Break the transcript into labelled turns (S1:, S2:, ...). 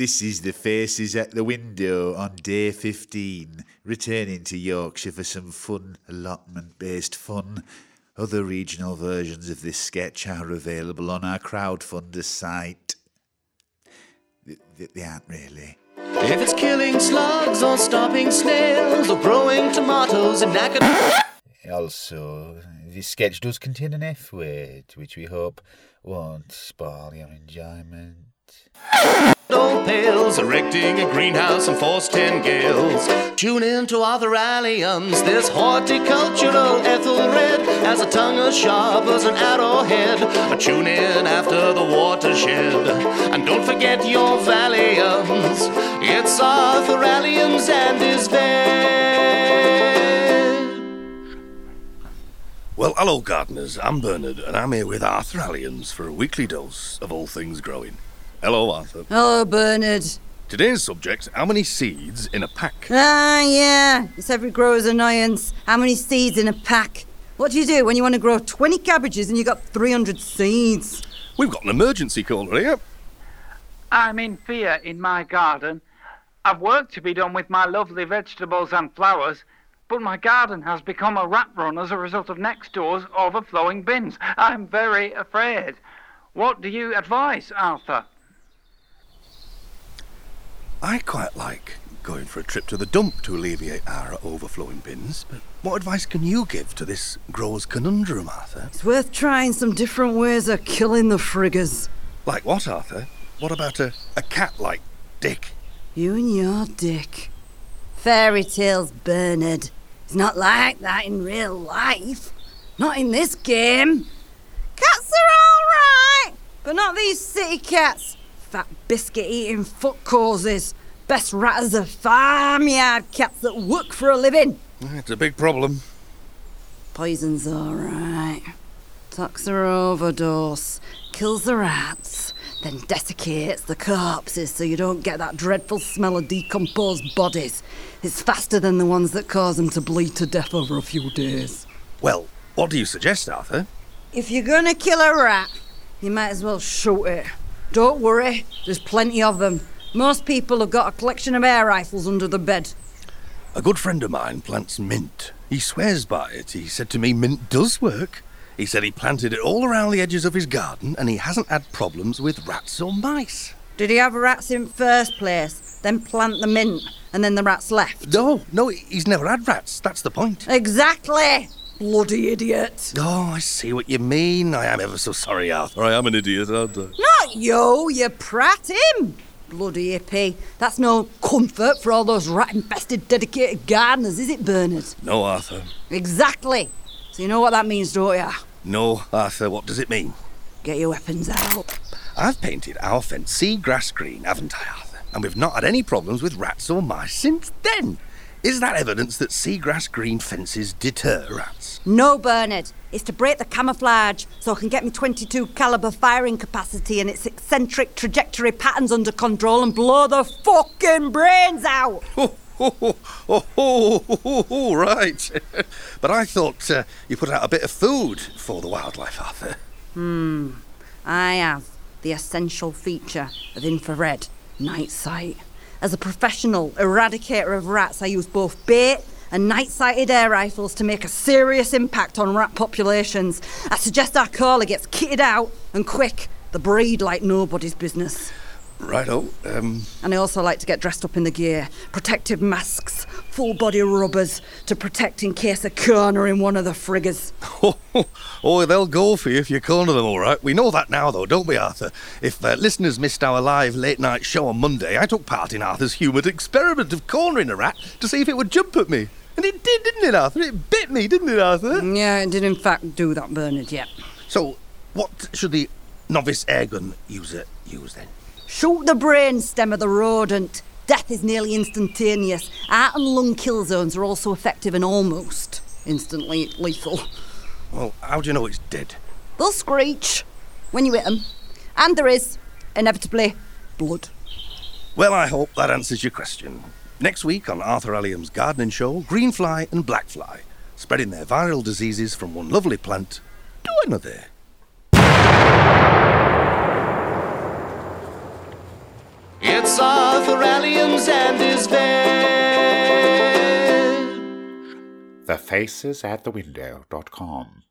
S1: This is the faces at the window on day 15, returning to Yorkshire for some fun, allotment based fun. Other regional versions of this sketch are available on our crowdfunder site. Th- th- They aren't really.
S2: If it's killing slugs or stopping snails or growing tomatoes in Naked.
S1: Also, this sketch does contain an F word, which we hope won't spoil your enjoyment.
S2: Old pails, erecting a greenhouse and force 10 gales. Tune in to Arthur Alliums, this horticultural Ethelred has a tongue as sharp as an arrowhead. Tune in after the watershed, and don't forget your Valiums. It's Arthur Alliums and his veg.
S3: Well, hello, gardeners. I'm Bernard, and I'm here with Arthur Alliums for a weekly dose of all things growing. Hello, Arthur.
S4: Hello, Bernard.
S3: Today's subject how many seeds in a pack?
S4: Ah, yeah. It's every grower's annoyance. How many seeds in a pack? What do you do when you want to grow 20 cabbages and you've got 300 seeds?
S3: We've got an emergency caller here.
S5: I'm in fear in my garden. I've work to be done with my lovely vegetables and flowers, but my garden has become a rat run as a result of next door's overflowing bins. I'm very afraid. What do you advise, Arthur?
S3: I quite like going for a trip to the dump to alleviate our overflowing bins, but what advice can you give to this grower's conundrum, Arthur?
S4: It's worth trying some different ways of killing the friggers.
S3: Like what, Arthur? What about a, a cat like Dick?
S4: You and your dick. Fairy tales, Bernard. It's not like that in real life. Not in this game. Cats are alright, but not these city cats. Fat biscuit eating foot causes. Best ratters are farmyard cats that work for a living.
S3: It's a big problem.
S4: Poison's alright. Tucks Toxer overdose. Kills the rats. Then desiccates the corpses so you don't get that dreadful smell of decomposed bodies. It's faster than the ones that cause them to bleed to death over a few days.
S3: Well, what do you suggest, Arthur?
S4: If you're gonna kill a rat, you might as well shoot it. Don't worry, there's plenty of them. Most people have got a collection of air rifles under the bed.
S3: A good friend of mine plants mint. He swears by it. He said to me, mint does work. He said he planted it all around the edges of his garden and he hasn't had problems with rats or mice.
S4: Did he have rats in first place, then plant the mint, and then the rats left?
S3: No, no, he's never had rats. That's the point.
S4: Exactly! Bloody idiot!
S3: Oh, I see what you mean. I am ever so sorry, Arthur. I am an idiot, aren't I?
S4: Not you, you prat him! Bloody hippie. That's no comfort for all those rat infested dedicated gardeners, is it, Bernard?
S3: No, Arthur.
S4: Exactly. So you know what that means, don't you?
S3: No, Arthur, what does it mean?
S4: Get your weapons out.
S3: I've painted our fence sea grass green, haven't I, Arthur? And we've not had any problems with rats or mice since then. Is that evidence that seagrass green fences deter rats?
S4: No, Bernard. It's to break the camouflage so I can get my 22 caliber firing capacity and its eccentric trajectory patterns under control and blow the fucking brains out.
S3: Oh, oh, oh, oh, oh, oh, oh, right. but I thought uh, you put out a bit of food for the wildlife, Arthur. Hmm.
S4: I have the essential feature of infrared night sight. As a professional eradicator of rats, I use both bait and night sighted air rifles to make a serious impact on rat populations. I suggest our caller gets kitted out and quick, the breed like nobody's business.
S3: Righto. Um,
S4: And I also like to get dressed up in the gear protective masks, full body rubbers to protect in case a corner in one of the friggers.
S3: oh, they'll go for you if you corner them, all right. We know that now, though, don't we, Arthur? If uh, listeners missed our live late night show on Monday, I took part in Arthur's humoured experiment of cornering a rat to see if it would jump at me. And it did, didn't it, Arthur? It bit me, didn't it, Arthur?
S4: Yeah, it did in fact do that, Bernard, yeah.
S3: So, what should the novice airgun user use then?
S4: Shoot the brain stem of the rodent. Death is nearly instantaneous. Heart and lung kill zones are also effective and almost instantly lethal.
S3: Well, how do you know it's dead?
S4: They'll screech when you hit them. And there is, inevitably, blood.
S3: Well, I hope that answers your question. Next week on Arthur Alliums' gardening show, greenfly and blackfly, spreading their viral diseases from one lovely plant to another.
S6: thefacesatthewindow.com.